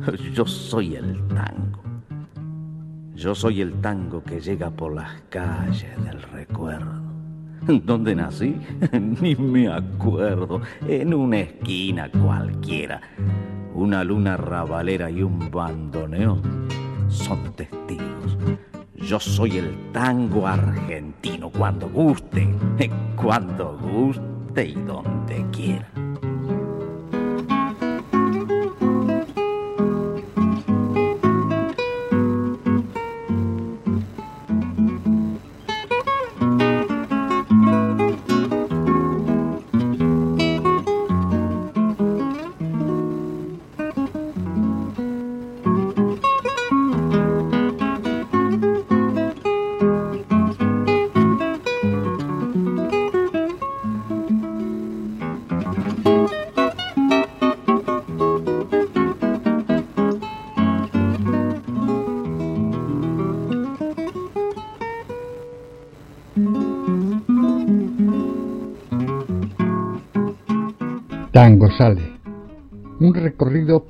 Yo soy el tango. Yo soy el tango que llega por las calles del recuerdo. ¿Dónde nací? Ni me acuerdo. En una esquina cualquiera. Una luna rabalera y un bandoneón son testigos. Yo soy el tango argentino cuando guste, cuando guste y donde quiera.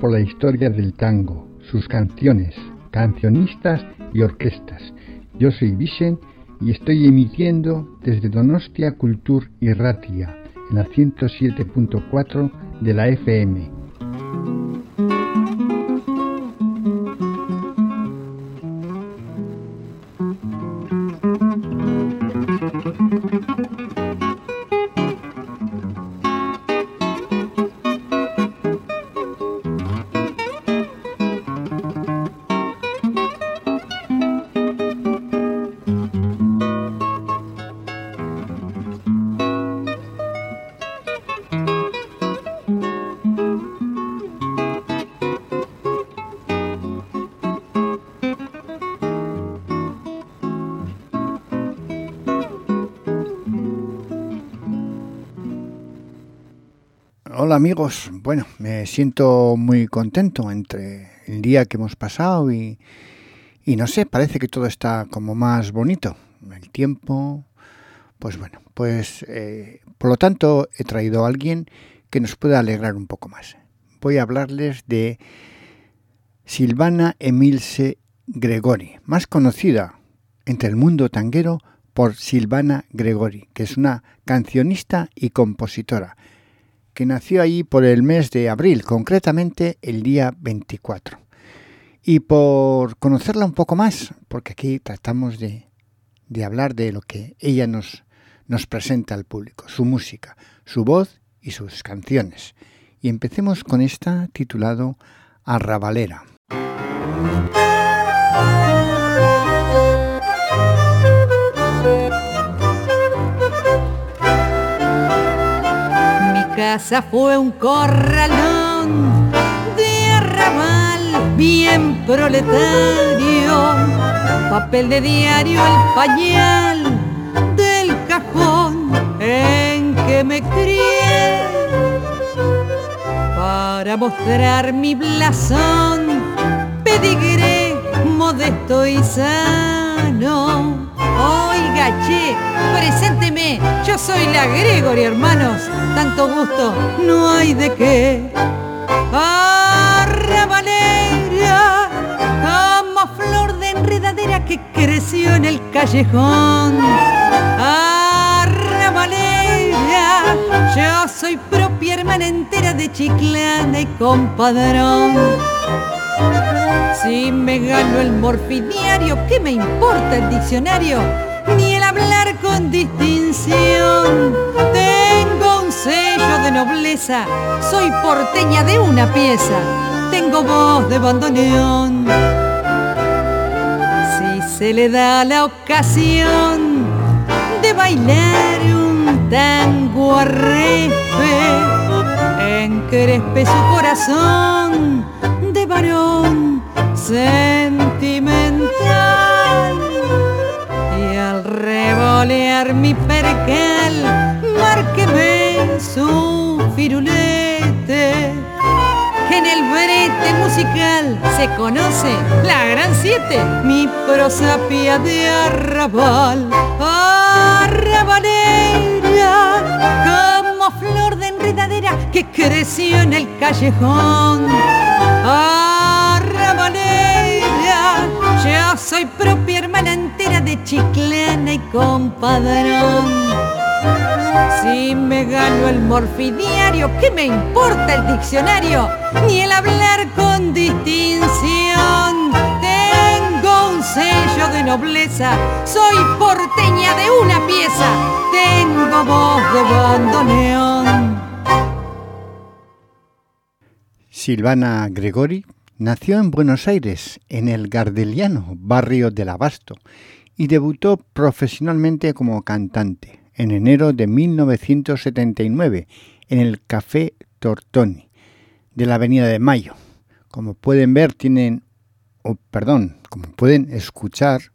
Por la historia del tango, sus canciones, cancionistas y orquestas. Yo soy Vicen y estoy emitiendo desde Donostia Cultur y Ratia en la 107.4 de la FM Hola amigos, bueno, me siento muy contento entre el día que hemos pasado y, no sé, parece que todo está como más bonito. El tiempo, pues bueno, pues eh, por lo tanto he traído a alguien que nos pueda alegrar un poco más. Voy a hablarles de Silvana Emilce Gregori, más conocida entre el mundo tanguero por Silvana Gregori, que es una cancionista y compositora que nació ahí por el mes de abril, concretamente el día 24. Y por conocerla un poco más, porque aquí tratamos de, de hablar de lo que ella nos, nos presenta al público, su música, su voz y sus canciones. Y empecemos con esta titulado Arrabalera. Casa fue un corralón de arrabal bien proletario, papel de diario, el pañal del cajón en que me crié. Para mostrar mi blasón, pedigré modesto y sano Oiga, che, presénteme, yo soy la Gregory, hermanos. Tanto gusto, no hay de qué. Arrabalera, como flor de enredadera que creció en el callejón. Arrabalera, yo soy propia hermana entera de Chiclana y compadrón. Si me gano el morfidiario, ¿qué me importa el diccionario? Ni el hablar con distinción. Tengo un sello de nobleza, soy porteña de una pieza, tengo voz de bandoneón. Si se le da la ocasión de bailar un tango arrefe, encrespe su corazón de varón sentimental. Y al revolear mi percal márqueme su firulete. En el brete musical se conoce la gran siete mi prosapia de arrabal. Arrabalera como flor de enredadera que creció en el callejón manera. Yo soy propia hermana entera de chiclana y compadrón. Si me gano el morfidiario, ¿qué me importa el diccionario? Ni el hablar con distinción. Tengo un sello de nobleza, soy porteña de una pieza, tengo voz de bandoneón. Silvana Gregori nació en Buenos Aires, en el Gardeliano, barrio del Abasto, y debutó profesionalmente como cantante en enero de 1979 en el Café Tortoni de la Avenida de Mayo. Como pueden ver, tienen, o perdón, como pueden escuchar,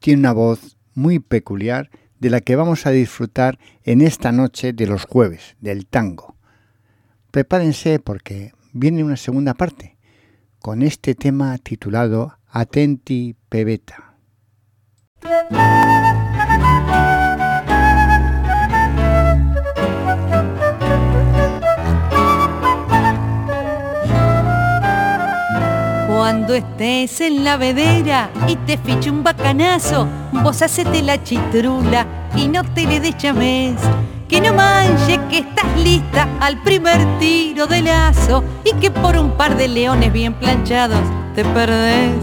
tiene una voz muy peculiar de la que vamos a disfrutar en esta noche de los jueves, del tango. Prepárense porque viene una segunda parte con este tema titulado Atenti Pebeta. Cuando estés en la vedera y te fiche un bacanazo, vos hacete la chitrula y no te le des que no manche que estás lista al primer tiro de lazo y que por un par de leones bien planchados te perdés.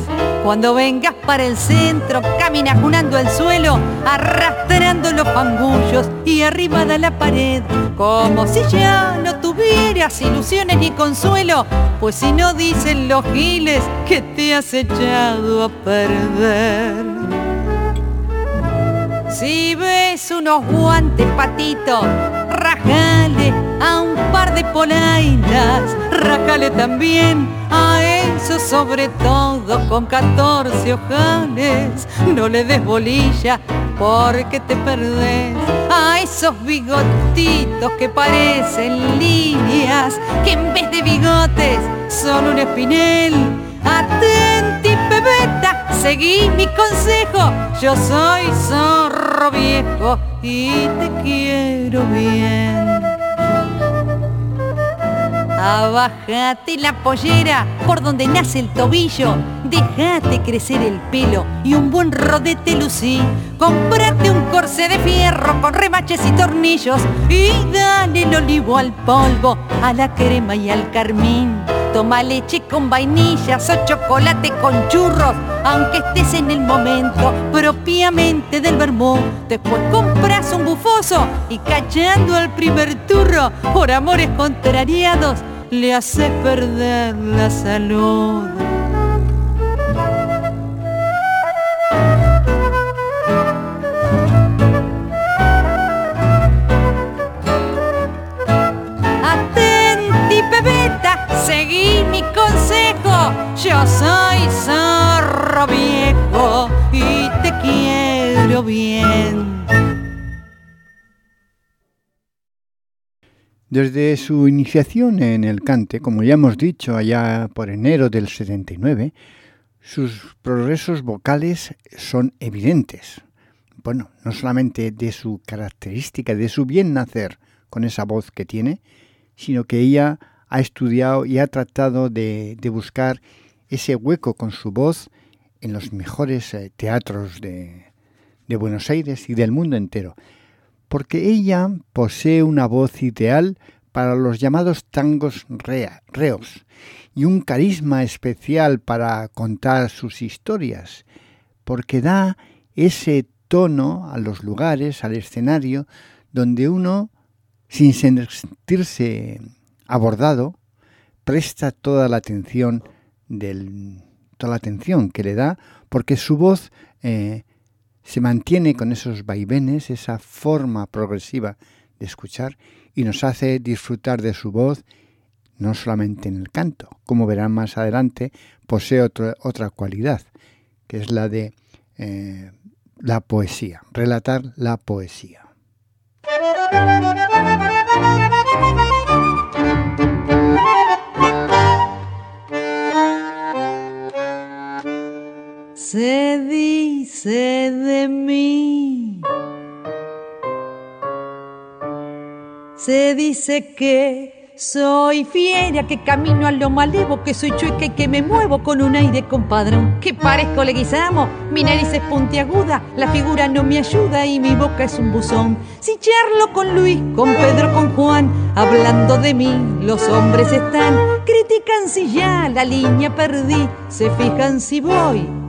Cuando vengas para el centro, caminas junando el suelo, arrastrando los pangullos y arriba de la pared, como si ya no tuvieras ilusiones ni consuelo, pues si no dicen los giles que te has echado a perder. Si ves unos guantes patitos, rajale a un par de polainas, rajale también a eso sobre todo con 14 ojales. No le des bolilla porque te perdés a esos bigotitos que parecen líneas, que en vez de bigotes son un espinel. Atenti, pebeta, seguí mi consejo, yo soy zorro viejo y te quiero bien. Abajate la pollera por donde nace el tobillo. Dejate crecer el pelo y un buen rodete lucí. Comprate un corsé de fierro con remaches y tornillos. Y dale el olivo al polvo, a la crema y al carmín. Toma leche con vainillas o chocolate con churros, aunque estés en el momento propiamente del vermú. Después compras un bufoso y cachando al primer turro por amores contrariados le hace perder la salud. Yo soy zorro viejo y te quiero bien. Desde su iniciación en el cante, como ya hemos dicho allá por enero del 79, sus progresos vocales son evidentes. Bueno, no solamente de su característica, de su bien nacer con esa voz que tiene, sino que ella ha estudiado y ha tratado de, buscar ese hueco con su voz en los mejores eh, teatros de Buenos Aires y del mundo entero. Porque ella posee una voz ideal para los llamados tangos reos y un carisma especial para contar sus historias, porque da ese tono a los lugares, al escenario, donde uno, sin sentirse abordado, presta toda la atención del, toda la atención que le da, porque su voz eh, se mantiene con esos vaivenes, esa forma progresiva de escuchar y nos hace disfrutar de su voz no solamente en el canto, como verán más adelante, posee otra cualidad, que es la de eh, la poesía, relatar la poesía. Se dice de mí. Se dice que soy fiera, que camino a lo malevo, que soy chueca y que me muevo con un aire compadrón. Que parezco leguizamo, mi nariz es puntiaguda, la figura no me ayuda y mi boca es un buzón. Si charlo con Luis, con Pedro, con Juan, hablando de mí, los hombres están. Critican si ya la línea perdí, se fijan si voy,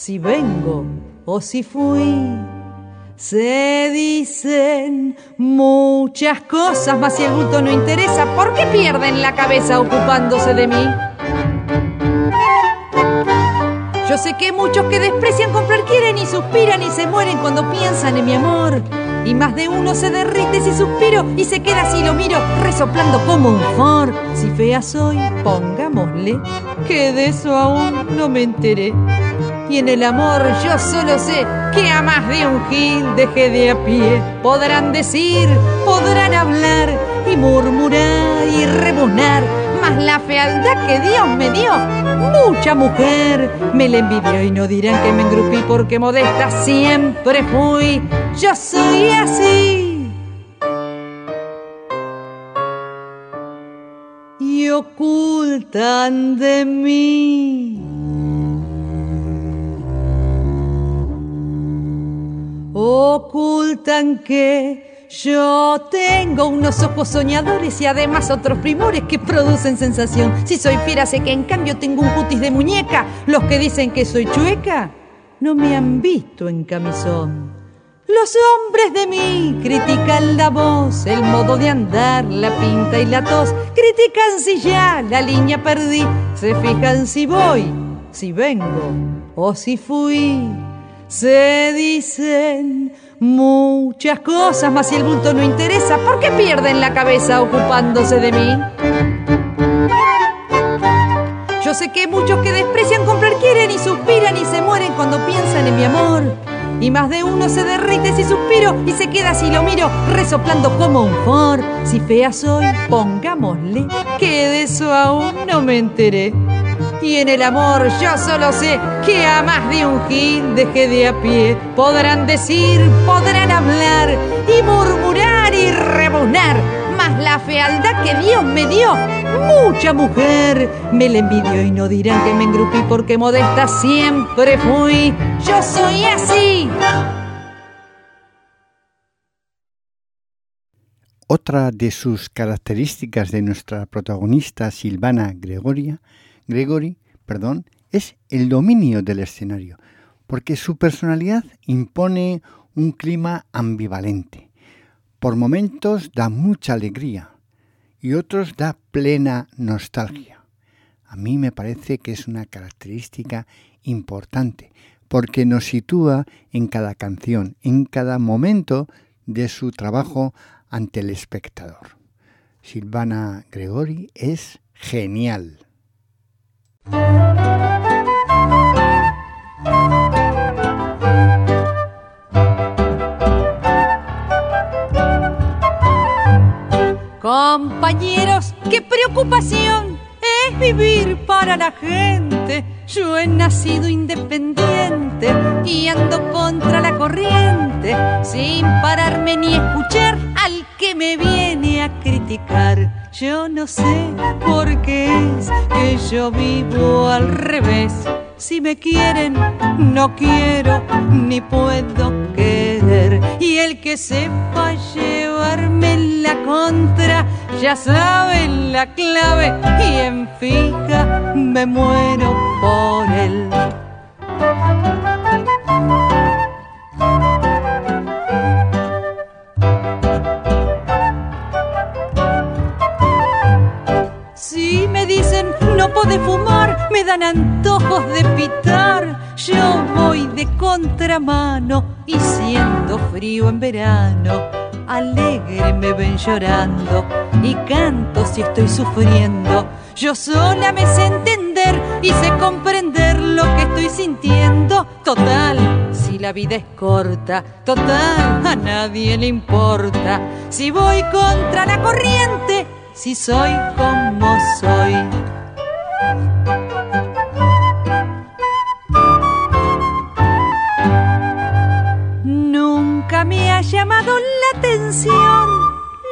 si vengo o si fui. Se dicen muchas cosas, mas si el bulto no interesa, ¿por qué pierden la cabeza ocupándose de mí? Yo sé que muchos que desprecian comprar quieren y suspiran y se mueren cuando piensan en mi amor. Y más de uno se derrite si suspiro y se queda así lo miro, resoplando como un for. Si fea soy, pongámosle, que de eso aún no me enteré. Y en el amor yo solo sé que a más de un gil dejé de a pie. Podrán decir, podrán hablar y murmurar y rebuznar, mas la fealdad que Dios me dio, mucha mujer me la envidió y no dirán que me engrupí porque modesta siempre fui. Yo soy así. Y ocultan de mí ocultan que yo tengo unos ojos soñadores y además otros primores que producen sensación. Si soy fiera sé que en cambio tengo un cutis de muñeca. Los que dicen que soy chueca no me han visto en camisón. Los hombres de mí critican la voz, el modo de andar, la pinta y la tos. Critican si ya la línea perdí, se fijan si voy, si vengo o si fui. Se dicen muchas cosas, mas si el bulto no interesa, ¿por qué pierden la cabeza ocupándose de mí? Yo sé que muchos que desprecian comprar quieren y suspiran y se mueren cuando piensan en mi amor. Y más de uno se derrite si suspiro y se queda si lo miro, resoplando como un for. Si fea soy, pongámosle que de eso aún no me enteré. Y en el amor yo solo sé que a más de un gil dejé de a pie. Podrán decir, podrán hablar y murmurar y rebuznar. Mas la fealdad que Dios me dio, mucha mujer me la envidió y no dirán que me engrupí porque modesta siempre fui. Yo soy así. Otra de sus características de nuestra protagonista Silvana Gregoria Gregory, perdón, es el dominio del escenario, porque su personalidad impone un clima ambivalente. Por momentos da mucha alegría y otros da plena nostalgia. A mí me parece que es una característica importante, porque nos sitúa en cada canción, en cada momento de su trabajo ante el espectador. Silvana Gregori es genial. Compañeros, qué preocupación es vivir para la gente. Yo he nacido independiente y ando contra la corriente, sin pararme ni escuchar al que me viene a criticar. Yo no sé por qué es que yo vivo al revés. Si me quieren, no quiero ni puedo querer. Y el que sepa llevarme la contra, ya sabe la clave. Y en fija me muero por él. De fumar, me dan antojos de pitar. Yo voy de contramano y siendo frío en verano, alegre me ven llorando y canto si estoy sufriendo. Yo sola me sé entender y sé comprender lo que estoy sintiendo. Total, si la vida es corta, total, a nadie le importa. Si voy contra la corriente, si soy como soy. La atención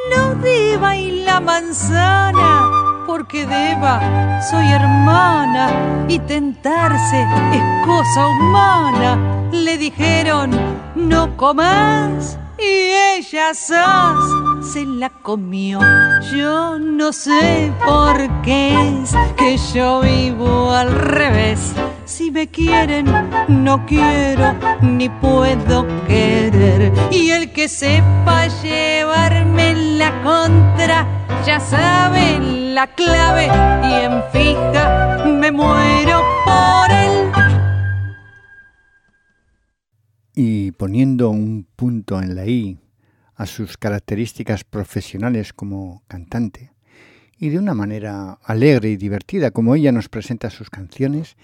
lo Deva y la manzana, porque Deva soy hermana y tentarse es cosa humana. Le dijeron, no comas y ella se la comió. Yo no sé por qué es que yo vivo al revés. Si me quieren, no quiero ni puedo querer. Y el que sepa llevarme la contra, ya sabe la clave y en fija me muero por él. Y poniendo un punto en la I a sus características profesionales como cantante, y de una manera alegre y divertida como ella nos presenta sus canciones,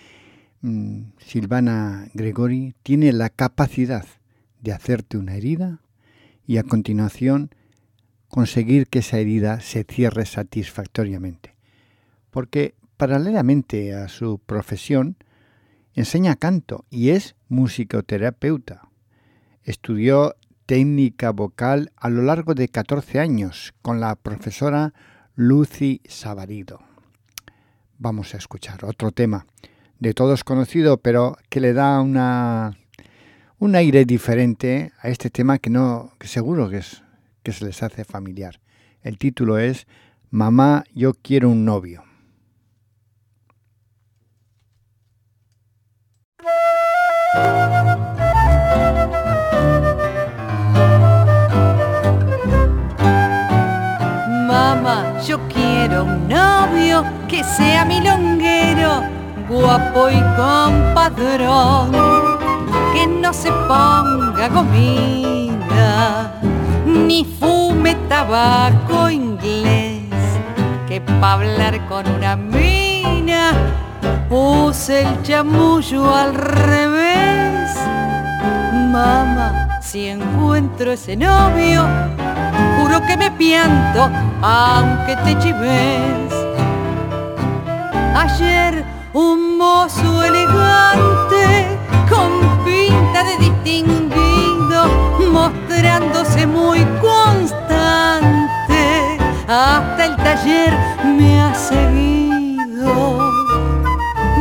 Silvana Gregori tiene la capacidad de hacerte una herida y a continuación conseguir que esa herida se cierre satisfactoriamente. Porque paralelamente a su profesión, enseña canto y es musicoterapeuta. Estudió técnica vocal a lo largo de 14 años con la profesora Lucy Savarido. Vamos a escuchar otro tema de todos conocido, pero que le da una, un aire diferente a este tema que no, que seguro que, es, que se les hace familiar. El título es Mamá, yo quiero un novio. Mamá, yo quiero un novio que sea mi longuero guapo y compadrón, que no se ponga comida, ni fume tabaco inglés, que pa' hablar con una mina puse el chamullo al revés. Mamá, si encuentro ese novio, juro que me pianto aunque te chives. Ayer un mozo elegante con pinta de distinguido, mostrándose muy constante. Hasta el taller me ha seguido.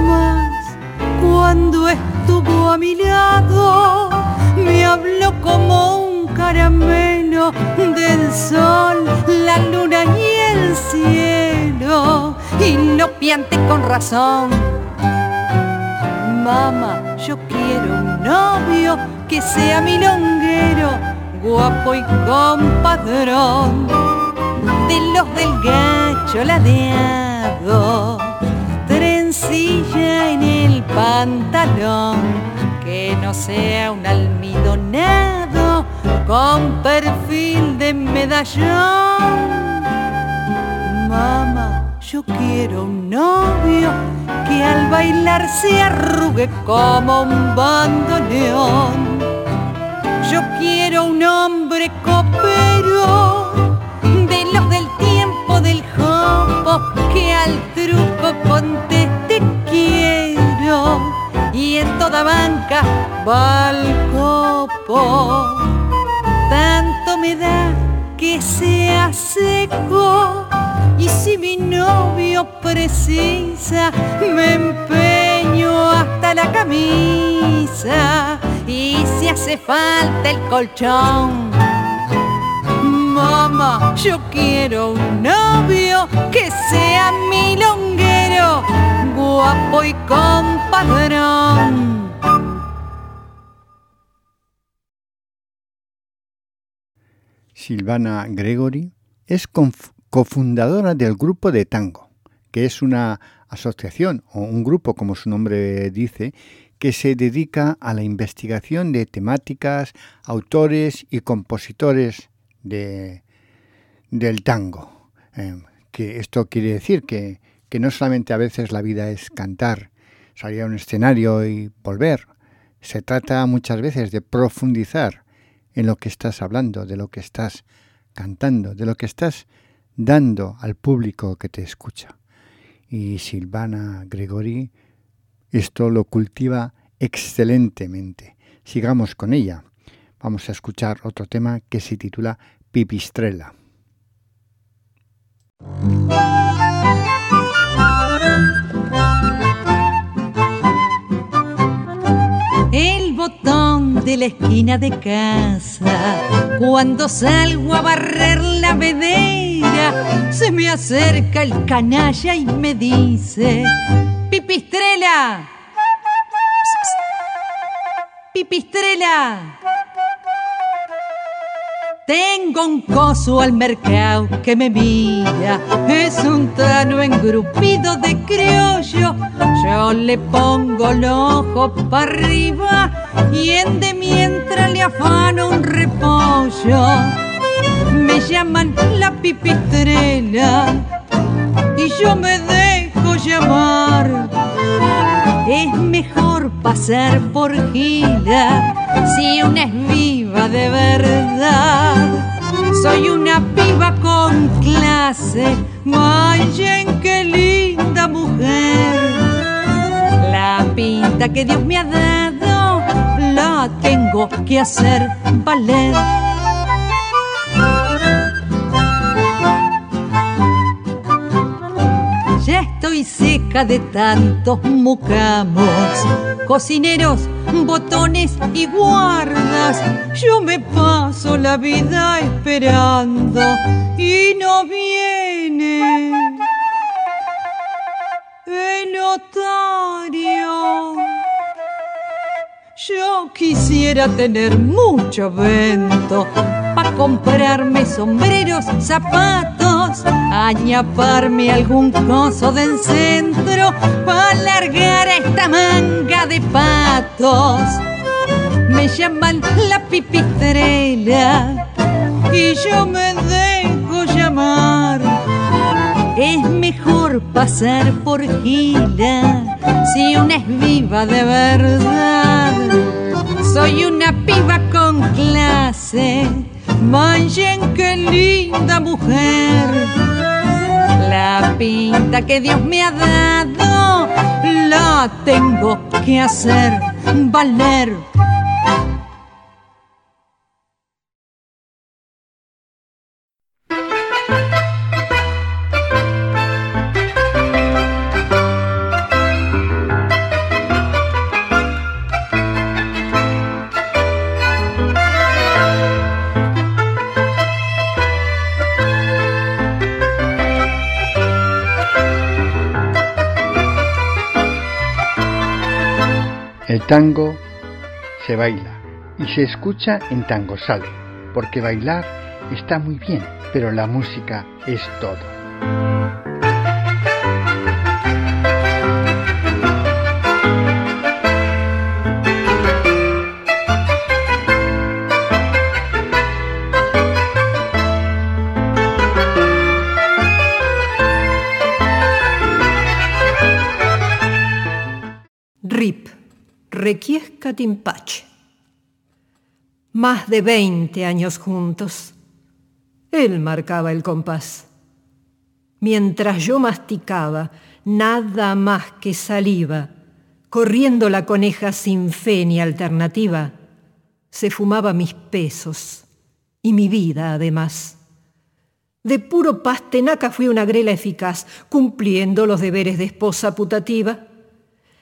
Mas cuando estuvo a mi lado, me habló como un caramelo del sol, la luna y el cielo y no piante con razón. Mamá, yo quiero un novio que sea mi longuero, guapo y compadrón, de los del gacho ladeado, trencilla en el pantalón, que no sea un almidonado con perfil de medallón. Mamá, yo quiero un novio que al bailar se arrugue como un bandoneón. Yo quiero un hombre copero de los del tiempo del jopo que al truco conteste quiero y en toda banca va al copo. Tanto me da que sea seco y si mi novio precisa, me empeño hasta la camisa. Y si hace falta el colchón, mamá, yo quiero un novio que sea mi longuero, guapo y compadrón. Silvana Gregory es cofundadora del grupo de tango, que es una asociación o un grupo, como su nombre dice, que se dedica a la investigación de temáticas, autores y compositores de, del tango. Eh, que esto quiere decir que, que no solamente a veces la vida es cantar, salir a un escenario y volver. Se trata muchas veces de profundizar en lo que estás hablando, de lo que estás cantando, de lo que estás dando al público que te escucha. Y Silvana Gregory esto lo cultiva excelentemente. Sigamos con ella. Vamos a escuchar otro tema que se titula Pipistrella. El botón de la esquina de casa, cuando salgo a barrer la vedera, se me acerca el canalla y me dice, pipistrela, pipistrela. Tengo un coso al mercado que me mira, es un tano engrupido de criollo. Yo le pongo los ojos para arriba y en de mientras le afano un repollo. Me llaman la pipistrela y yo me dejo llamar. Es mejor pasar por gila si una es viva de verdad. Soy una piba con clase, vayan qué linda mujer. La pinta que Dios me ha dado la tengo que hacer valer. Estoy seca de tantos mucamos, cocineros, botones y guardas. Yo me paso la vida esperando y no viene el notario. Yo quisiera tener mucho vento comprarme sombreros, zapatos, añaparme algún coso del centro para alargar esta manga de patos. Me llaman la pipistrela y yo me dejo llamar. Es mejor pasar por gila si una es viva de verdad. Soy una piba con clase, manchen qué linda mujer. La pinta que Dios me ha dado la tengo que hacer valer. Tango se baila y se escucha en Tango Sale, porque bailar está muy bien, pero la música es todo. Requiesca Timpache. Más de 20 años juntos. Él marcaba el compás. Mientras yo masticaba nada más que saliva, corriendo la coneja sin fe ni alternativa, se fumaba mis pesos y mi vida además. De puro pastenaca fui una grela eficaz, cumpliendo los deberes de esposa putativa.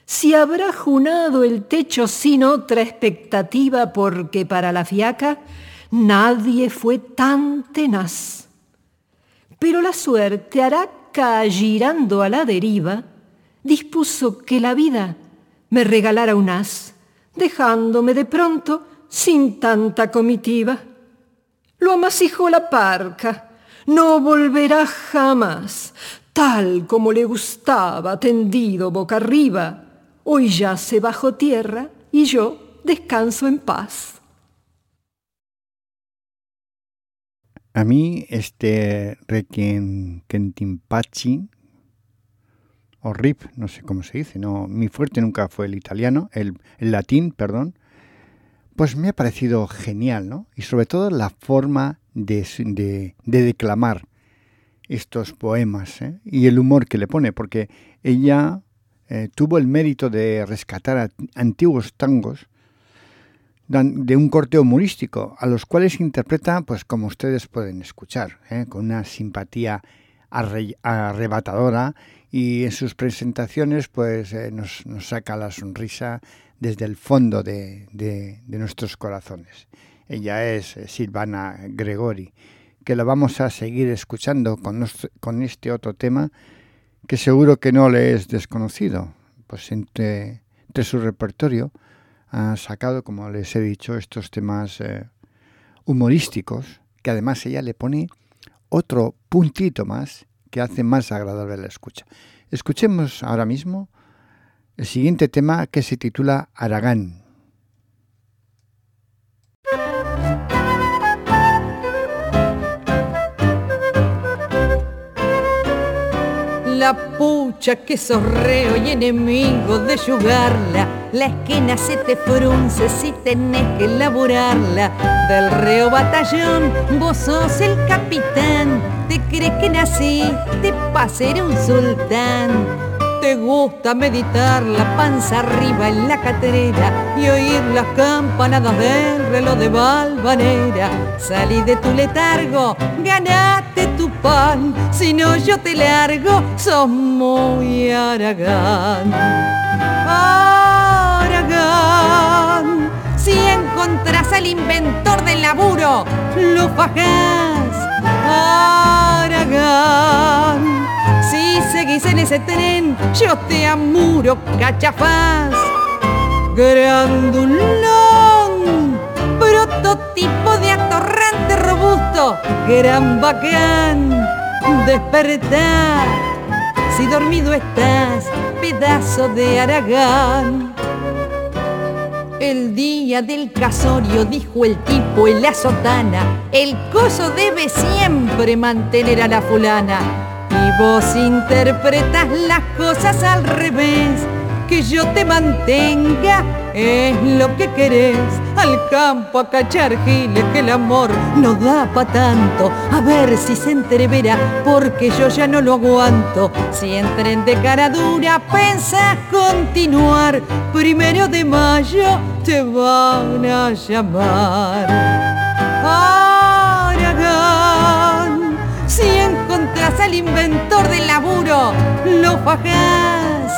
Si habrá junado el techo sin otra expectativa, porque para la fiaca nadie fue tan tenaz. Pero la suerte, hará girando a la deriva, dispuso que la vida me regalara un as, dejándome de pronto sin tanta comitiva. Lo amasijó la parca, no volverá jamás, tal como le gustaba, tendido boca arriba. Hoy yace bajo tierra y yo descanso en paz. A mí este Requiem Kentimpachi, o RIP, no sé cómo se dice, no, mi fuerte nunca fue el italiano, el, latín, perdón, pues me ha parecido genial, ¿no? Y sobre todo la forma de, de, de declamar estos poemas ¿eh? y el humor que le pone, porque ella eh, tuvo el mérito de rescatar antiguos tangos de un corte humorístico, a los cuales interpreta, pues como ustedes pueden escuchar, ¿eh? con una simpatía arrebatadora y en sus presentaciones pues eh, nos, saca la sonrisa desde el fondo de, nuestros corazones. Ella es Silvana Gregori, que la vamos a seguir escuchando con este otro tema que seguro que no le es desconocido, pues entre, su repertorio ha sacado, como les he dicho, estos temas eh, humorísticos, que además ella le pone otro puntito más que hace más agradable la escucha. Escuchemos ahora mismo el siguiente tema que se titula Aragán. La pucha que sos reo y enemigo de yugarla, la esquina se te frunce si tenés que elaborarla. Del reo batallón, vos sos el capitán te crees que naciste para ser un sultán. Te gusta meditar la panza arriba en la catrera y oír las campanadas del reloj de Valvanera. Salí de tu letargo, ganate tu pan, si no yo te largo, sos muy Aragán. Aragán, si encontrás al inventor del laburo, lo fajás Aragán. Si seguís en ese tren, yo te amuro, cachafaz. Grandulón, prototipo de atorrante robusto, gran bacán. Despertar, si dormido estás, pedazo de Aragán. El día del casorio, dijo el tipo en la sotana, el coso debe siempre mantener a la fulana. Y vos interpretas las cosas al revés que yo te mantenga es lo que querés. Al campo a cachar giles que el amor no da pa' tanto. A ver si se entrevera porque yo ya no lo aguanto. Si entren de cara dura, pensás continuar. Primero de mayo te van a llamar. Aragán, al inventor del laburo, lo fajás.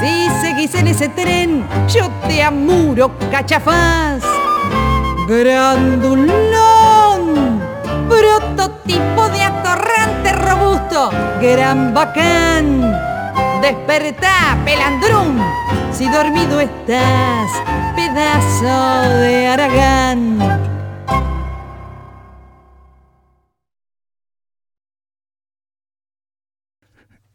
Si seguís en ese tren, yo te amuro, cachafaz. Grandulón, prototipo de atorrante robusto, gran bacán. Despertá, pelandrún, si dormido estás, pedazo de Aragán.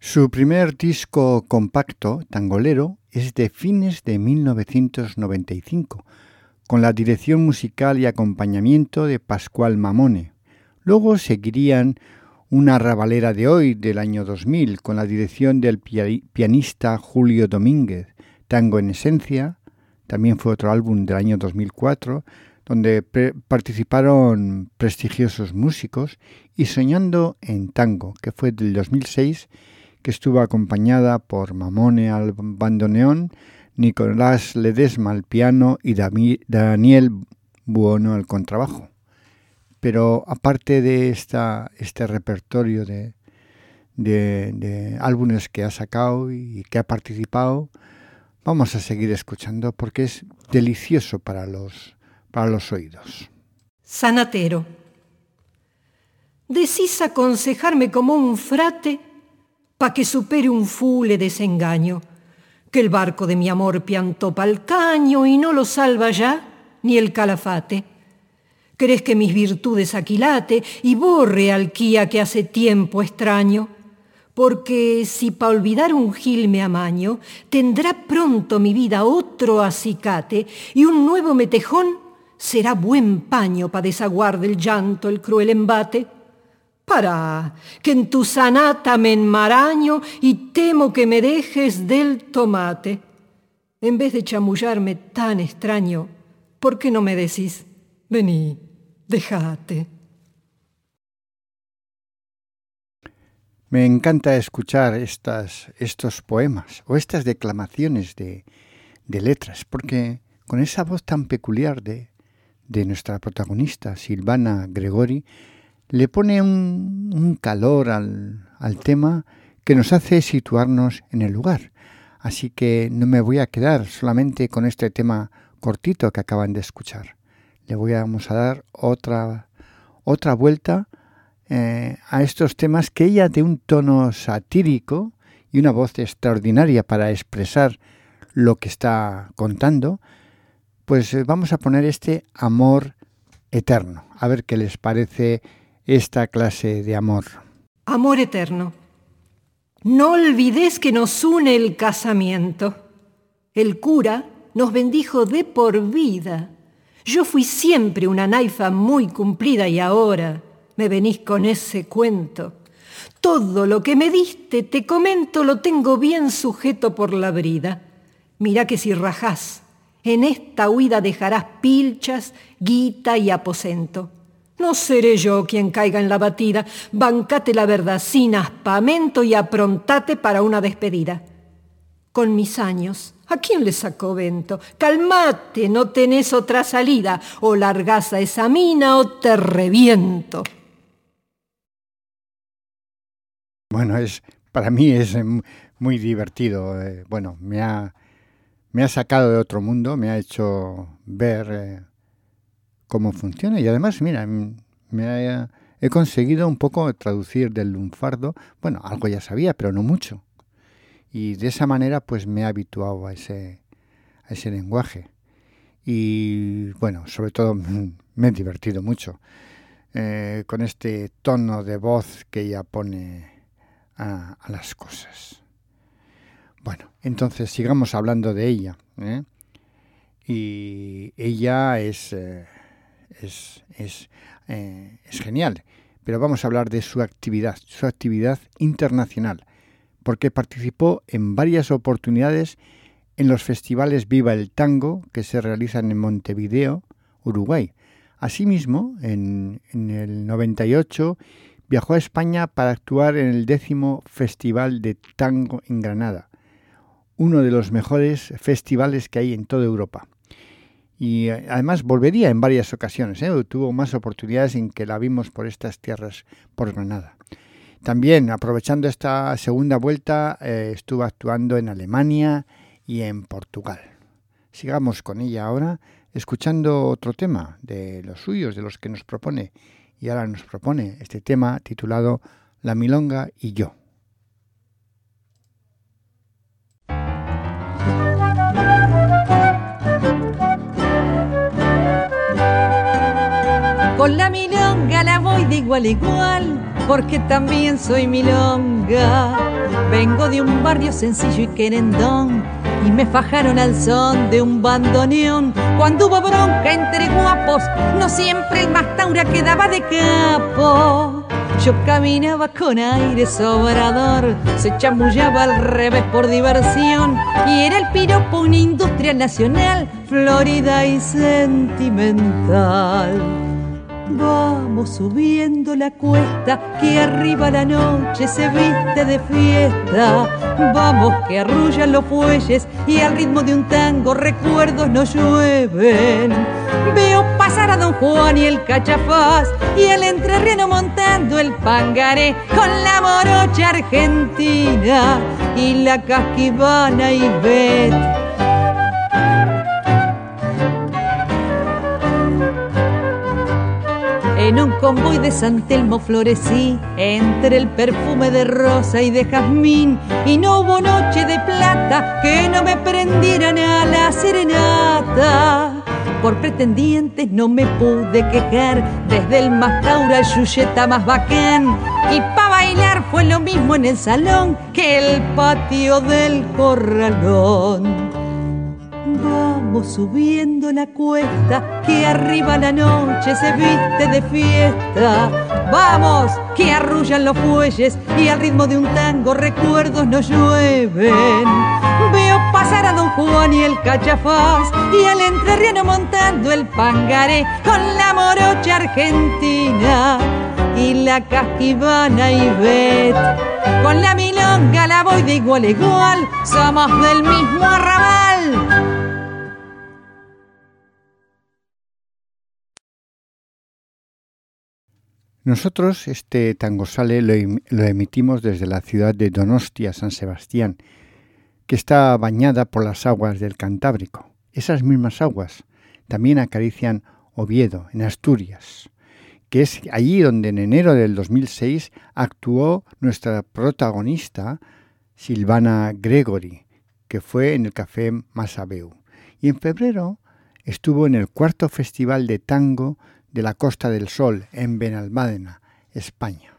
Su primer disco compacto, Tangolero, es de fines de 1995, con la dirección musical y acompañamiento de Pascual Mamone. Luego seguirían una rabalera de hoy del año 2000 con la dirección del pianista Julio Domínguez, Tango en Esencia, también fue otro álbum del año 2004, donde participaron prestigiosos músicos, y Soñando en Tango, que fue del 2006 que estuvo acompañada por Mamone al bandoneón, Nicolás Ledesma al piano y Daniel Buono al contrabajo. Pero aparte de esta, este repertorio de, de, álbumes que ha sacado y que ha participado, vamos a seguir escuchando porque es delicioso para los, para los oídos. Sanatero. Decís aconsejarme como un frate pa' que supere un fule desengaño, que el barco de mi amor piantó pa'l caño y no lo salva ya ni el calafate. ¿Crees que mis virtudes aquilate y borre alquía que hace tiempo extraño? Porque si pa' olvidar un gil me amaño, tendrá pronto mi vida otro acicate y un nuevo metejón será buen paño pa' desaguar del llanto el cruel embate. Para, que en tu sanata me enmaraño y temo que me dejes del tomate. En vez de chamullarme tan extraño, ¿por qué no me decís, vení, déjate? Me encanta escuchar estos poemas o estas declamaciones de, de letras, porque con esa voz tan peculiar de, de nuestra protagonista, Silvana Gregori, le pone un, calor al, al tema que nos hace situarnos en el lugar. Así que no me voy a quedar solamente con este tema cortito que acaban de escuchar. Le voy a, vamos a dar otra, otra vuelta eh, a estos temas que ella de un tono satírico y una voz extraordinaria para expresar lo que está contando, pues eh, vamos a poner este amor eterno. A ver qué les parece esta clase de amor. Amor eterno. No olvides que nos une el casamiento. El cura nos bendijo de por vida. Yo fui siempre una naifa muy cumplida y ahora me venís con ese cuento. Todo lo que me diste, te comento, lo tengo bien sujeto por la brida. Mira que si rajás, en esta huida dejarás pilchas, guita y aposento. No seré yo quien caiga en la batida, bancate la verdad sin aspamento y aprontate para una despedida. Con mis años, ¿a quién le sacó vento? Calmate, no tenés otra salida, o largás a esa mina o te reviento. Bueno, es para mí es em, muy divertido. Eh, bueno, me ha, me ha sacado de otro mundo, me ha hecho ver eh, cómo funciona y además, mira, me he conseguido un poco traducir del lunfardo. Bueno, algo ya sabía, pero no mucho. Y de esa manera, pues me he habituado a ese, a ese lenguaje. Y bueno, sobre todo me he divertido mucho eh, con este tono de voz que ella pone a, las cosas. Bueno, entonces sigamos hablando de ella. ¿eh? Y ella es, eh, es, es, eh, es genial, pero vamos a hablar de su actividad, su actividad internacional, porque participó en varias oportunidades en los festivales Viva el Tango que se realizan en Montevideo, Uruguay. Asimismo, en, en el 98 viajó a España para actuar en el décimo Festival de Tango en Granada, uno de los mejores festivales que hay en toda Europa. Y además volvería en varias ocasiones, ¿eh? tuvo más oportunidades en que la vimos por estas tierras, por Granada. También, aprovechando esta segunda vuelta, eh, estuvo actuando en Alemania y en Portugal. Sigamos con ella ahora, escuchando otro tema de los suyos, de los que nos propone y ahora nos propone este tema titulado La Milonga y yo. Con la milonga la voy de igual a igual, porque también soy milonga. Vengo de un barrio sencillo y querendón y me fajaron al son de un bandoneón. Cuando hubo bronca entre guapos, no siempre el más quedaba de capo. Yo caminaba con aire sobrador, se chamullaba al revés por diversión y era el piropo una industria nacional, florida y sentimental. Vamos subiendo la cuesta, que arriba la noche se viste de fiesta. Vamos que arrullan los fuelles y al ritmo de un tango recuerdos nos llueven. Veo pasar a Don Juan y el cachafaz y el entrerriano montando el pangaré con la morocha argentina y la casquivana y bet convoy de San Telmo florecí entre el perfume de rosa y de jazmín y no hubo noche de plata que no me prendieran a la serenata. Por pretendientes no me pude quejar, desde el más taura al yuyeta más bacán. Y pa' bailar fue lo mismo en el salón que el patio del corralón. Vamos subiendo la cuesta, que arriba la noche se viste de fiesta. Vamos, que arrullan los fuelles y al ritmo de un tango recuerdos nos llueven. Veo pasar a Don Juan y el cachafaz y al entrerriano montando el pangaré con la morocha argentina y la casquivana y bet. Con la milonga la voy de igual a igual, somos del mismo arrabal. Nosotros este tango sale lo, lo emitimos desde la ciudad de Donostia, San Sebastián, que está bañada por las aguas del Cantábrico. Esas mismas aguas también acarician Oviedo, en Asturias, que es allí donde en enero del 2006 actuó nuestra protagonista, Silvana Gregory, que fue en el Café Masabeu. Y en febrero estuvo en el cuarto Festival de Tango de la Costa del Sol, en Benalmádena, España.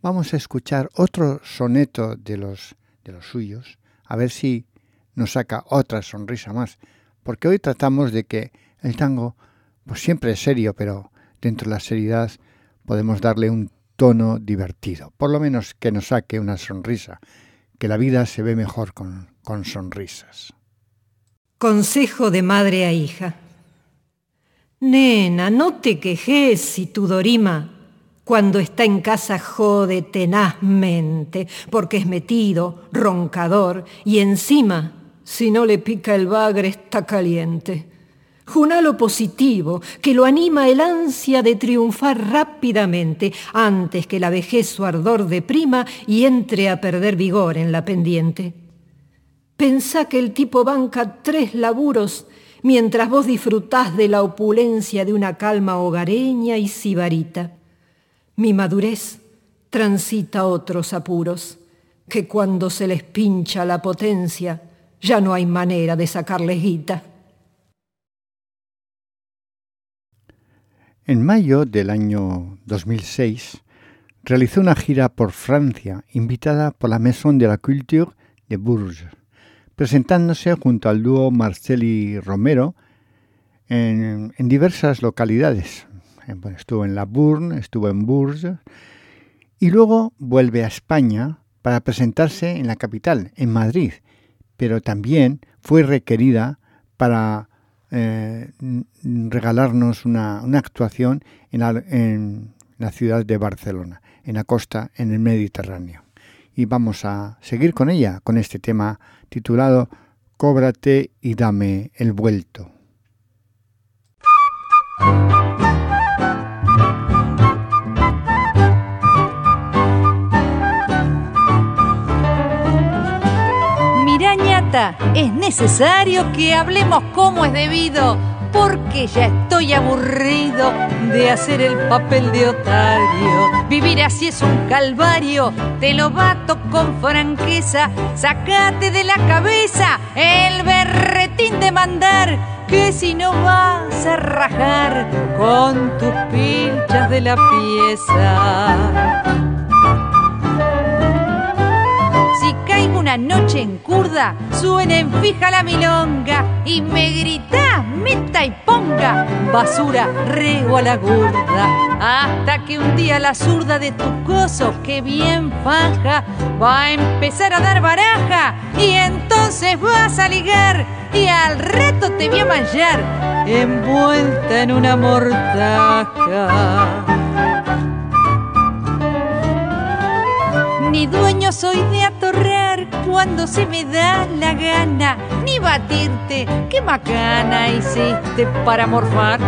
Vamos a escuchar otro soneto de los, de los suyos, a ver si nos saca otra sonrisa más, porque hoy tratamos de que el tango pues siempre es serio, pero dentro de la seriedad podemos darle un tono divertido, por lo menos que nos saque una sonrisa, que la vida se ve mejor con, con sonrisas. Consejo de madre a hija. Nena, no te quejes si tu Dorima cuando está en casa jode tenazmente, porque es metido, roncador, y encima, si no le pica el bagre, está caliente. Juna lo positivo, que lo anima el ansia de triunfar rápidamente, antes que la vejez su ardor deprima y entre a perder vigor en la pendiente. Pensá que el tipo banca tres laburos mientras vos disfrutás de la opulencia de una calma hogareña y sibarita. Mi madurez transita otros apuros, que cuando se les pincha la potencia, ya no hay manera de sacarles guita. En mayo del año 2006 realizó una gira por Francia, invitada por la Maison de la Culture de Bourges, presentándose junto al dúo Marceli Romero en, diversas localidades, estuvo en La Bourne, estuvo en Bourges y luego vuelve a España para presentarse en la capital, en Madrid, pero también fue requerida para eh, regalarnos una, actuación en la, en la ciudad de Barcelona, en la costa, en el Mediterráneo. Y vamos a seguir con ella, con este tema titulado Cóbrate y dame el vuelto. es necesario que hablemos como es debido, porque ya estoy aburrido de hacer el papel de otario. Vivir así es un calvario, te lo bato con franqueza, sacate de la cabeza el berretín de mandar, que si no vas a rajar con tus pinchas de la pieza. Una noche en curda, suena en fija la milonga y me grita, meta y ponga, basura, rego a la gurda. Hasta que un día la zurda de tu coso, que bien faja, va a empezar a dar baraja y entonces vas a ligar y al reto te voy a mallar envuelta en una mortaja. Ni dueño soy de atorrear cuando se me da la gana, ni batirte, qué macana hiciste para morfar.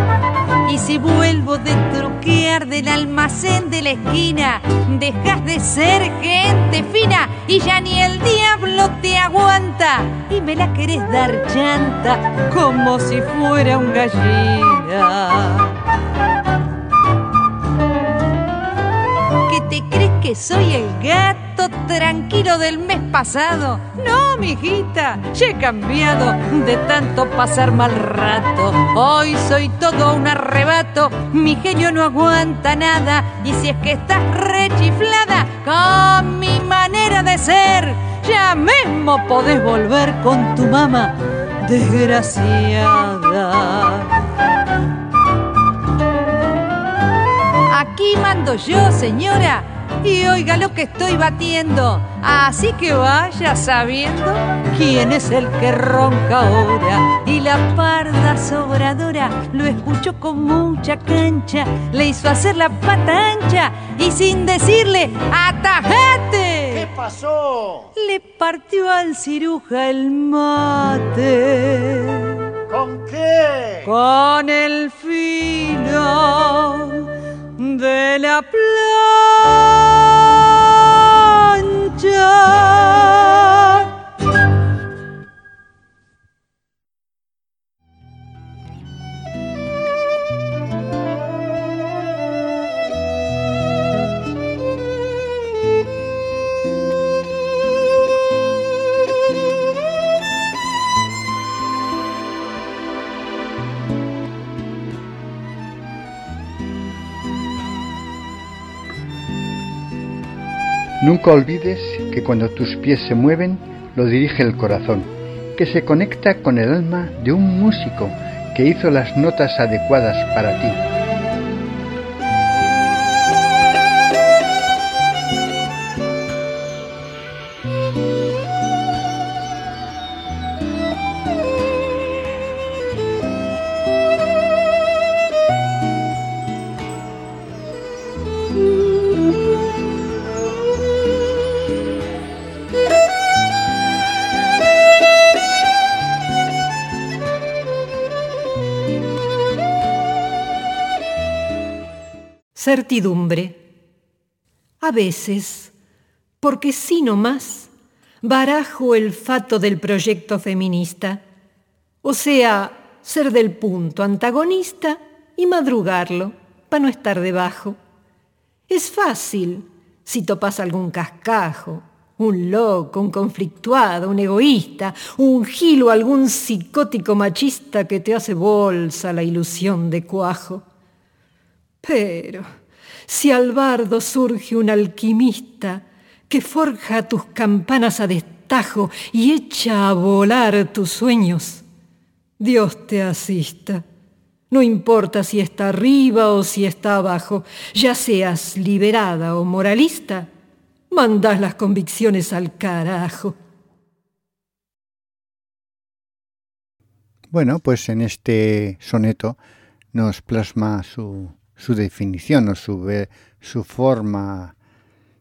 Y si vuelvo de truquear del almacén de la esquina, dejas de ser gente fina y ya ni el diablo te aguanta y me la querés dar chanta como si fuera un gallina. ¿Te crees soy el gato tranquilo del mes pasado? No, mijita, ya he cambiado de tanto pasar mal rato. Hoy soy todo un arrebato, mi genio no aguanta nada. Y si es que estás rechiflada con mi manera de ser, ya mismo podés volver con tu mamá desgraciada. Aquí mando yo, señora, y oiga lo que estoy batiendo. Así que vaya sabiendo quién es el que ronca ahora. Y la parda sobradora lo escuchó con mucha cancha, le hizo hacer la pata ancha y sin decirle atajate. ¿Qué pasó? Le partió al ciruja el mate. ¿Con qué? Con el filo de la 家. Nunca olvides que cuando tus pies se mueven, lo dirige el corazón, que se conecta con el alma de un músico que hizo las notas adecuadas para ti. Certidumbre. A veces, porque sí no más, barajo el fato del proyecto feminista, o sea, ser del punto antagonista y madrugarlo para no estar debajo. Es fácil si topas algún cascajo, un loco, un conflictuado, un egoísta, un gilo, algún psicótico machista que te hace bolsa la ilusión de cuajo. Pero si al bardo surge un alquimista que forja tus campanas a destajo y echa a volar tus sueños, Dios te asista. No importa si está arriba o si está abajo, ya seas liberada o moralista, mandas las convicciones al carajo. Bueno, pues en este soneto nos plasma su su definición o su, su forma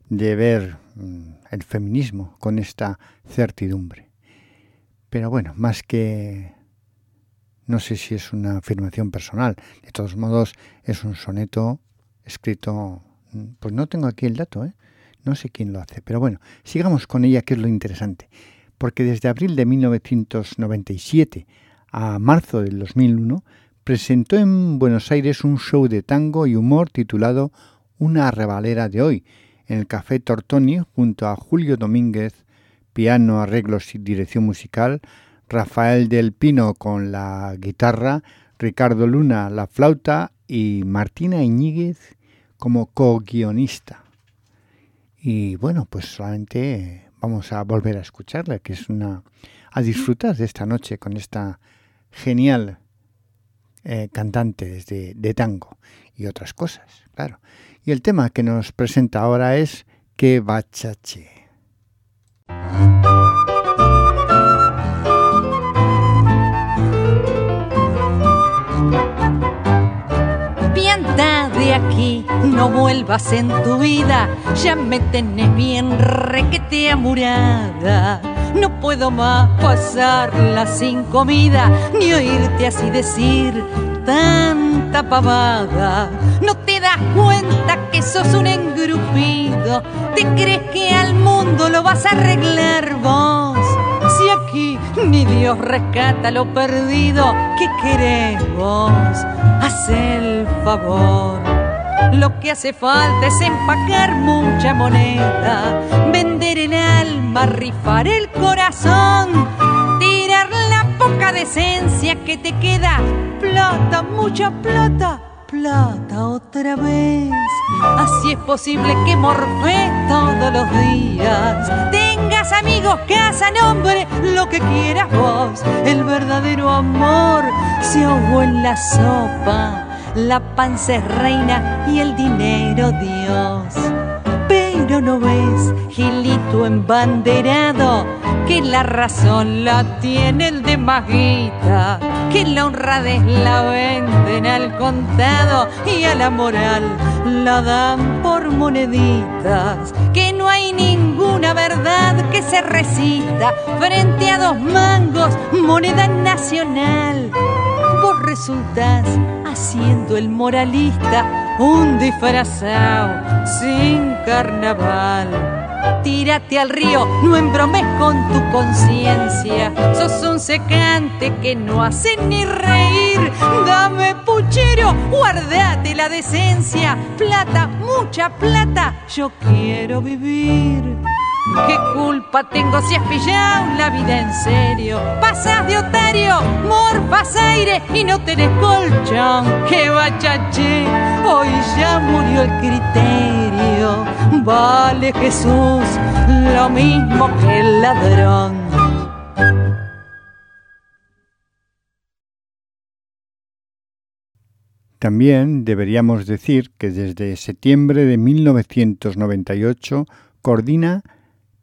de ver mm, el feminismo con esta certidumbre. Pero bueno, más que no sé si es una afirmación personal, de todos modos es un soneto escrito, mm, pues no tengo aquí el dato, ¿eh? no sé quién lo hace, pero bueno, sigamos con ella, que es lo interesante, porque desde abril de 1997 a marzo del 2001 presentó en Buenos Aires un show de tango y humor titulado Una revalera de hoy, en el Café Tortoni junto a Julio Domínguez, piano, arreglos y dirección musical, Rafael del Pino con la guitarra, Ricardo Luna la flauta y Martina Iñiguez como co-guionista. Y bueno, pues solamente vamos a volver a escucharla, que es una a disfrutar de esta noche con esta genial eh, cantantes de, tango y otras cosas, claro. Y el tema que nos presenta ahora es Que bachache. De aquí, no vuelvas en tu vida, ya me tenés bien requete amurada no puedo más pasarla sin comida, ni oírte así decir tanta pavada. No te das cuenta que sos un engrupido, te crees que al mundo lo vas a arreglar vos. Si aquí ni Dios rescata lo perdido, ¿qué queremos? Haz el favor lo que hace falta es empacar mucha moneda, vender el alma, rifar el corazón, tirar la poca decencia que te queda, plata, mucha plata, plata otra vez. Así es posible que morfes todos los días, tengas amigos, casa, nombre, lo que quieras vos. El verdadero amor se ahogó en la sopa la panza es reina y el dinero Dios. Pero no ves, Gilito embanderado, que la razón la tiene el de Maguita, que la honradez la venden al contado y a la moral la dan por moneditas, que no hay ninguna verdad que se resista frente a dos mangos, moneda nacional. Vos resultás haciendo el moralista un disfrazado sin carnaval. Tírate al río, no embromes con tu conciencia. Sos un secante que no hace ni reír. Dame puchero, guardate la decencia. Plata, mucha plata, yo quiero vivir. ¿Qué culpa tengo si has pillado la vida en serio? Pasas de otario, morfas aire y no tenés colchón. ¡Qué bachache! Hoy ya murió el criterio. Vale Jesús lo mismo que el ladrón. También deberíamos decir que desde septiembre de 1998 coordina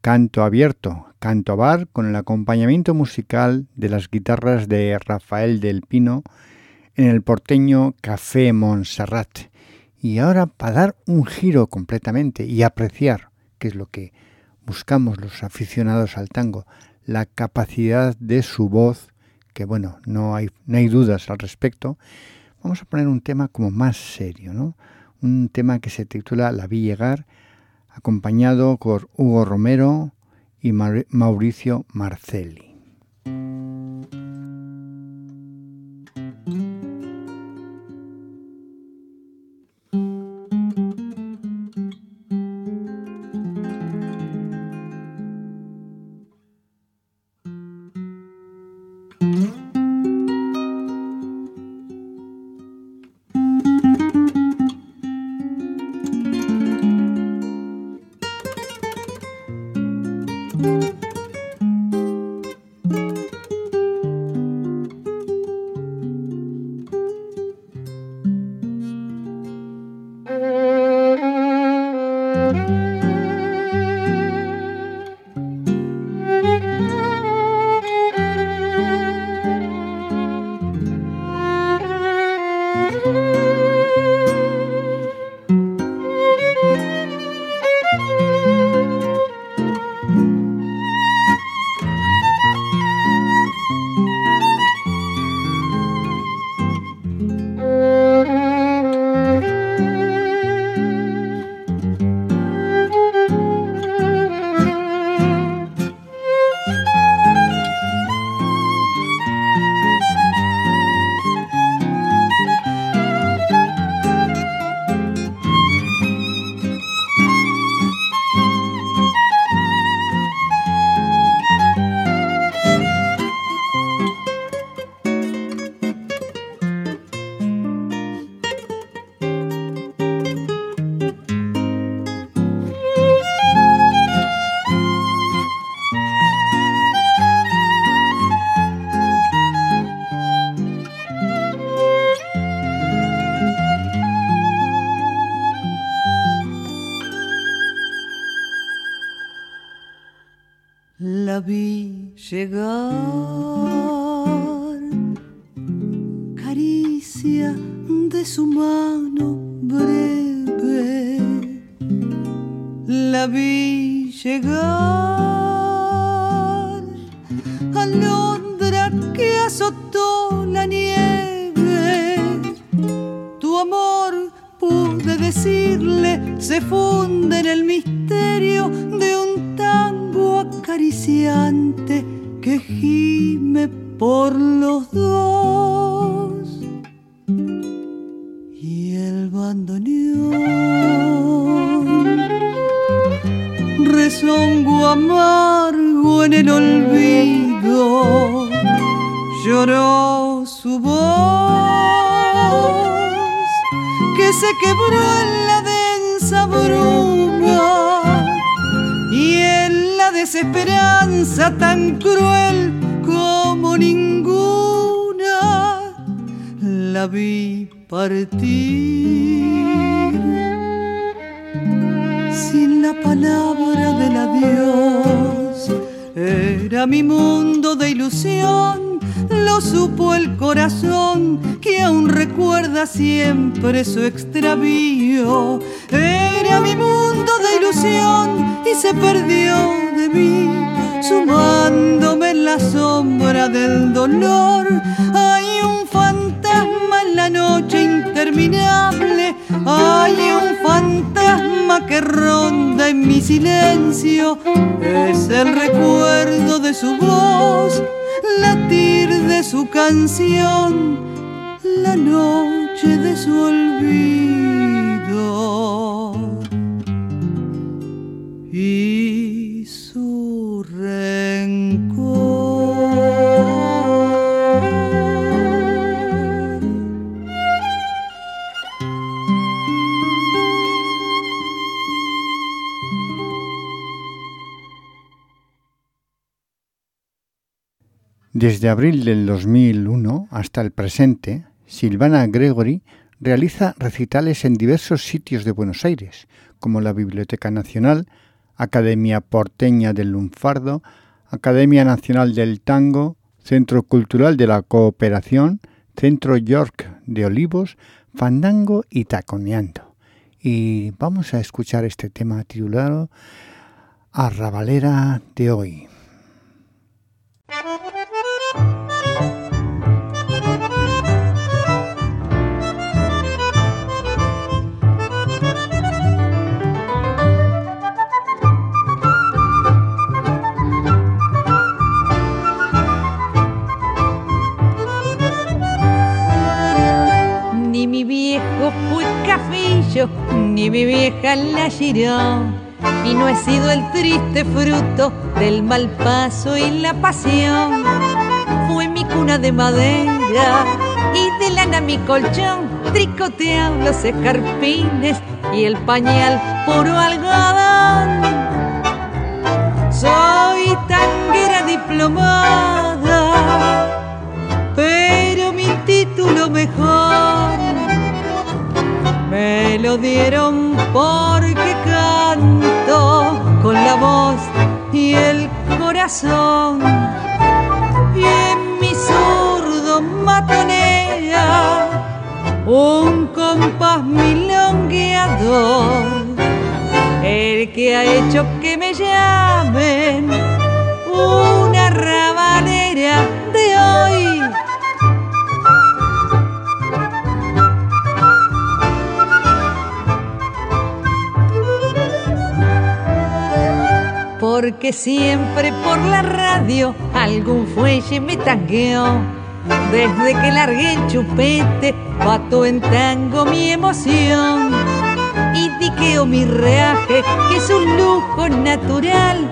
Canto Abierto, Canto a Bar, con el acompañamiento musical de las guitarras de Rafael del Pino en el porteño Café Montserrat. Y ahora, para dar un giro completamente y apreciar, que es lo que buscamos los aficionados al tango, la capacidad de su voz, que bueno, no hay, no hay dudas al respecto, vamos a poner un tema como más serio, ¿no? Un tema que se titula La vi llegar, acompañado por Hugo Romero y Mauricio Marcelli. La vi llegar, caricia de su mano breve. La vi llegar, alondra que azotó la nieve. Tu amor, pude decirle, se funde en el misterio acariciante que gime por los dos. Y el bandoneón rezongo amargo en el olvido lloró su voz que se quebró en la densa bruma desesperanza tan cruel como ninguna la vi partir sin la palabra del adiós. Era mi mundo de ilusión siempre su extravío. Era mi mundo de ilusión y se perdió de mí, sumándome en la sombra del dolor. Hay un fantasma en la noche interminable, hay un fantasma que ronda en mi silencio, es el recuerdo de su voz, latir de su canción, la noche de su olvido. Desde abril del 2001 hasta el presente, Silvana Gregory realiza recitales en diversos sitios de Buenos Aires, como la Biblioteca Nacional, Academia Porteña del Lunfardo, Academia Nacional del Tango, Centro Cultural de la Cooperación, Centro York de Olivos, Fandango y Taconeando. Y vamos a escuchar este tema titulado Arrabalera de hoy. Mi viejo fue cafillo, ni mi vieja la giró. Y no he sido el triste fruto del mal paso y la pasión. Fue mi cuna de madera y de lana mi colchón. Tricoteado los escarpines y el pañal puro algodón. Soy tanguera diplomada, título mejor me lo dieron porque canto con la voz y el corazón. Y en mi zurdo matonea un compás milongueador, el que ha hecho que me llamen una rabanera porque siempre por la radio algún fuelle me tangueó. Desde que largué el chupete, pato en tango mi emoción. Y diqueo mi reaje, que es un lujo natural,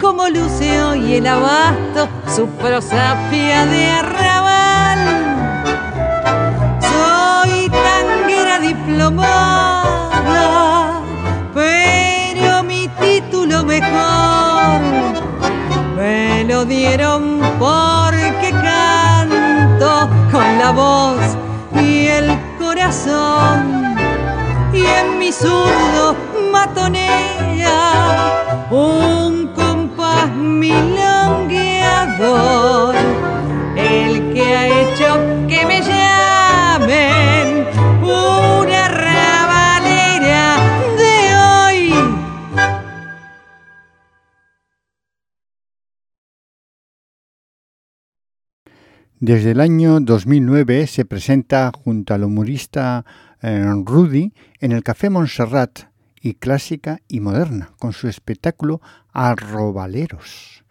como luce hoy el abasto, su prosapia de arrabal. Soy tanguera diplomada, porque canto con la voz y el corazón. Y en mi zurdo matonea un compás milongueador el que ha hecho Desde el año 2009 se presenta junto al humorista eh, Rudy en el Café Montserrat y clásica y moderna con su espectáculo Arrobaleros.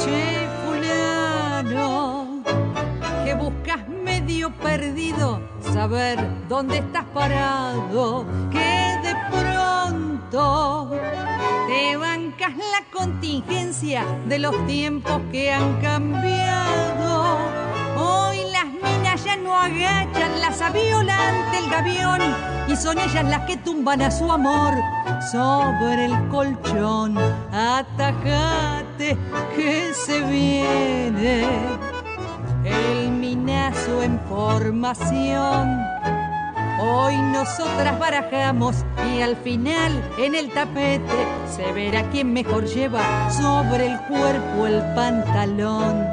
Che, fulano, que buscas medio perdido, saber dónde estás parado, te bancas la contingencia de los tiempos que han cambiado. Hoy las minas ya no agachan las aviolan el gavión y son ellas las que tumban a su amor sobre el colchón. Atajate que se viene el minazo en formación. Hoy nosotras barajamos y al final en el tapete se verá quién mejor lleva sobre el cuerpo el pantalón.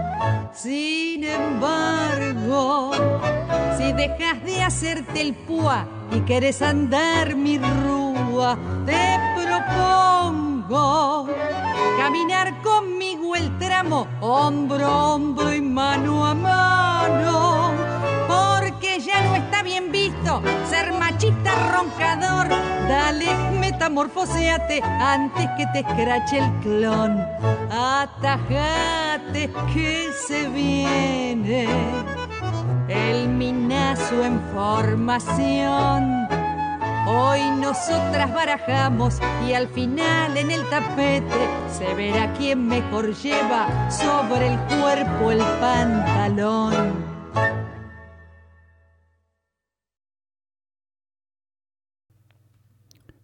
Sin embargo, si dejas de hacerte el púa y querés andar mi rúa, te propongo caminar conmigo el tramo, hombro a hombro y mano a mano. Ya no está bien visto ser machista roncador. Dale, metamorfoseate antes que te escrache el clon. Atajate que se viene el minazo en formación. Hoy nosotras barajamos y al final en el tapete se verá quién mejor lleva sobre el cuerpo el pantalón.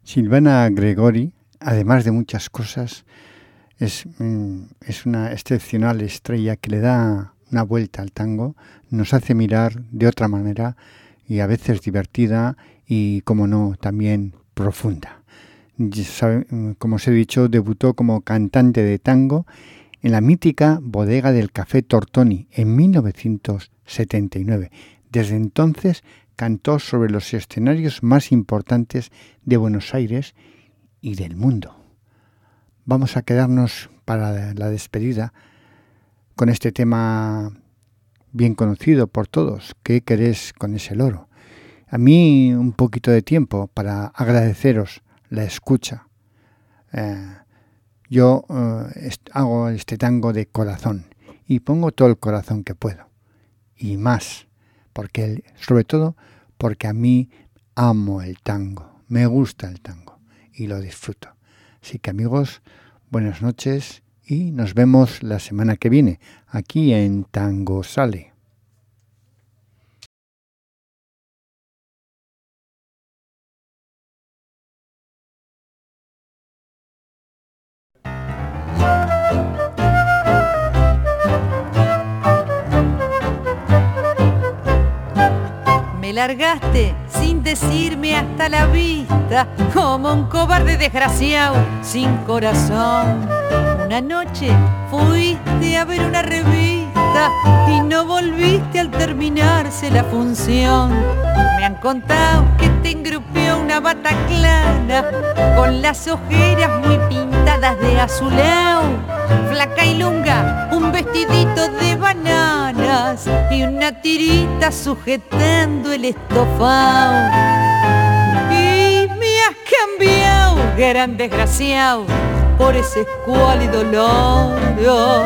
Silvana Gregori, además de muchas cosas, es, mm, es una excepcional estrella que le da una vuelta al tango, nos hace mirar de otra manera y a veces divertida y, como no, también profunda. Como os he dicho, debutó como cantante de tango en la mítica bodega del Café Tortoni en 1979. Desde entonces cantó sobre los escenarios más importantes de Buenos Aires y del mundo. Vamos a quedarnos para la despedida con este tema bien conocido por todos, ¿qué querés con ese loro? A mí un poquito de tiempo para agradeceros la escucha. Eh, yo eh, hago este tango de corazón y pongo todo el corazón que puedo y más, porque sobre todo porque a mí amo el tango, me gusta el tango y lo disfruto. Así que amigos, buenas noches y nos vemos la semana que viene aquí en Tango Sale. Largaste sin decirme hasta la vista, como un cobarde desgraciado sin corazón. Una noche fuiste a ver una revista y no volviste al terminarse la función. Me han contado que te engrupió una bata clara con las ojeras muy pintadas de azuleo, flaca y lunga, un vestidito de bananas y una tirita sujetando el estofado. Y me has cambiado, gran desgraciado, por ese escuálido loro.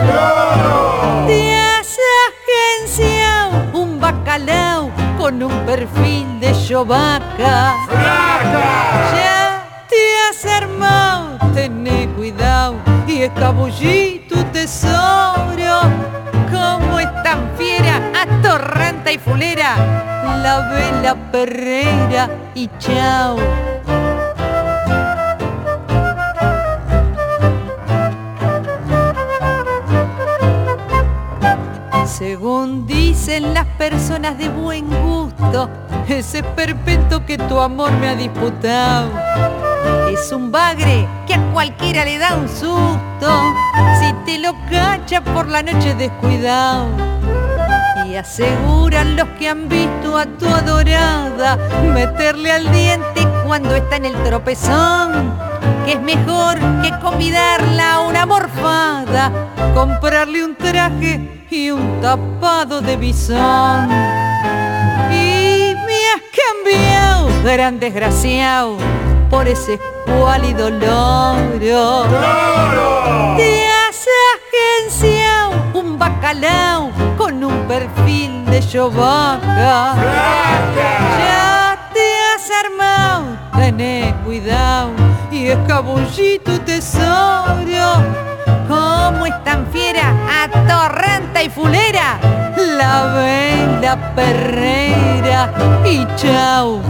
Te has agenciado un bacalao con un perfil de chovaca. Ya te has armado, tené cuidado y escabullí tu tesoro. Como es tan fiera, atorranta y fulera, la vela perrera y chao. Según dicen las personas de buen gusto, ese perpetuo que tu amor me ha disputado es un bagre que a cualquiera le da un susto si te lo cacha por la noche descuidado. Y aseguran los que han visto a tu adorada meterle al diente cuando está en el tropezón, que es mejor que convidarla a una morfada, comprarle un traje y un tapado de bisón. Y me has cambiado, gran desgraciado, por ese escuálido loro. Te has agenciado un bacalao con un perfil de chovaca. Ya te has armado, tené cuidado y escabullí tu tesoro. Como es tan fiera, atorranta y fulera, la vela perrera y chao.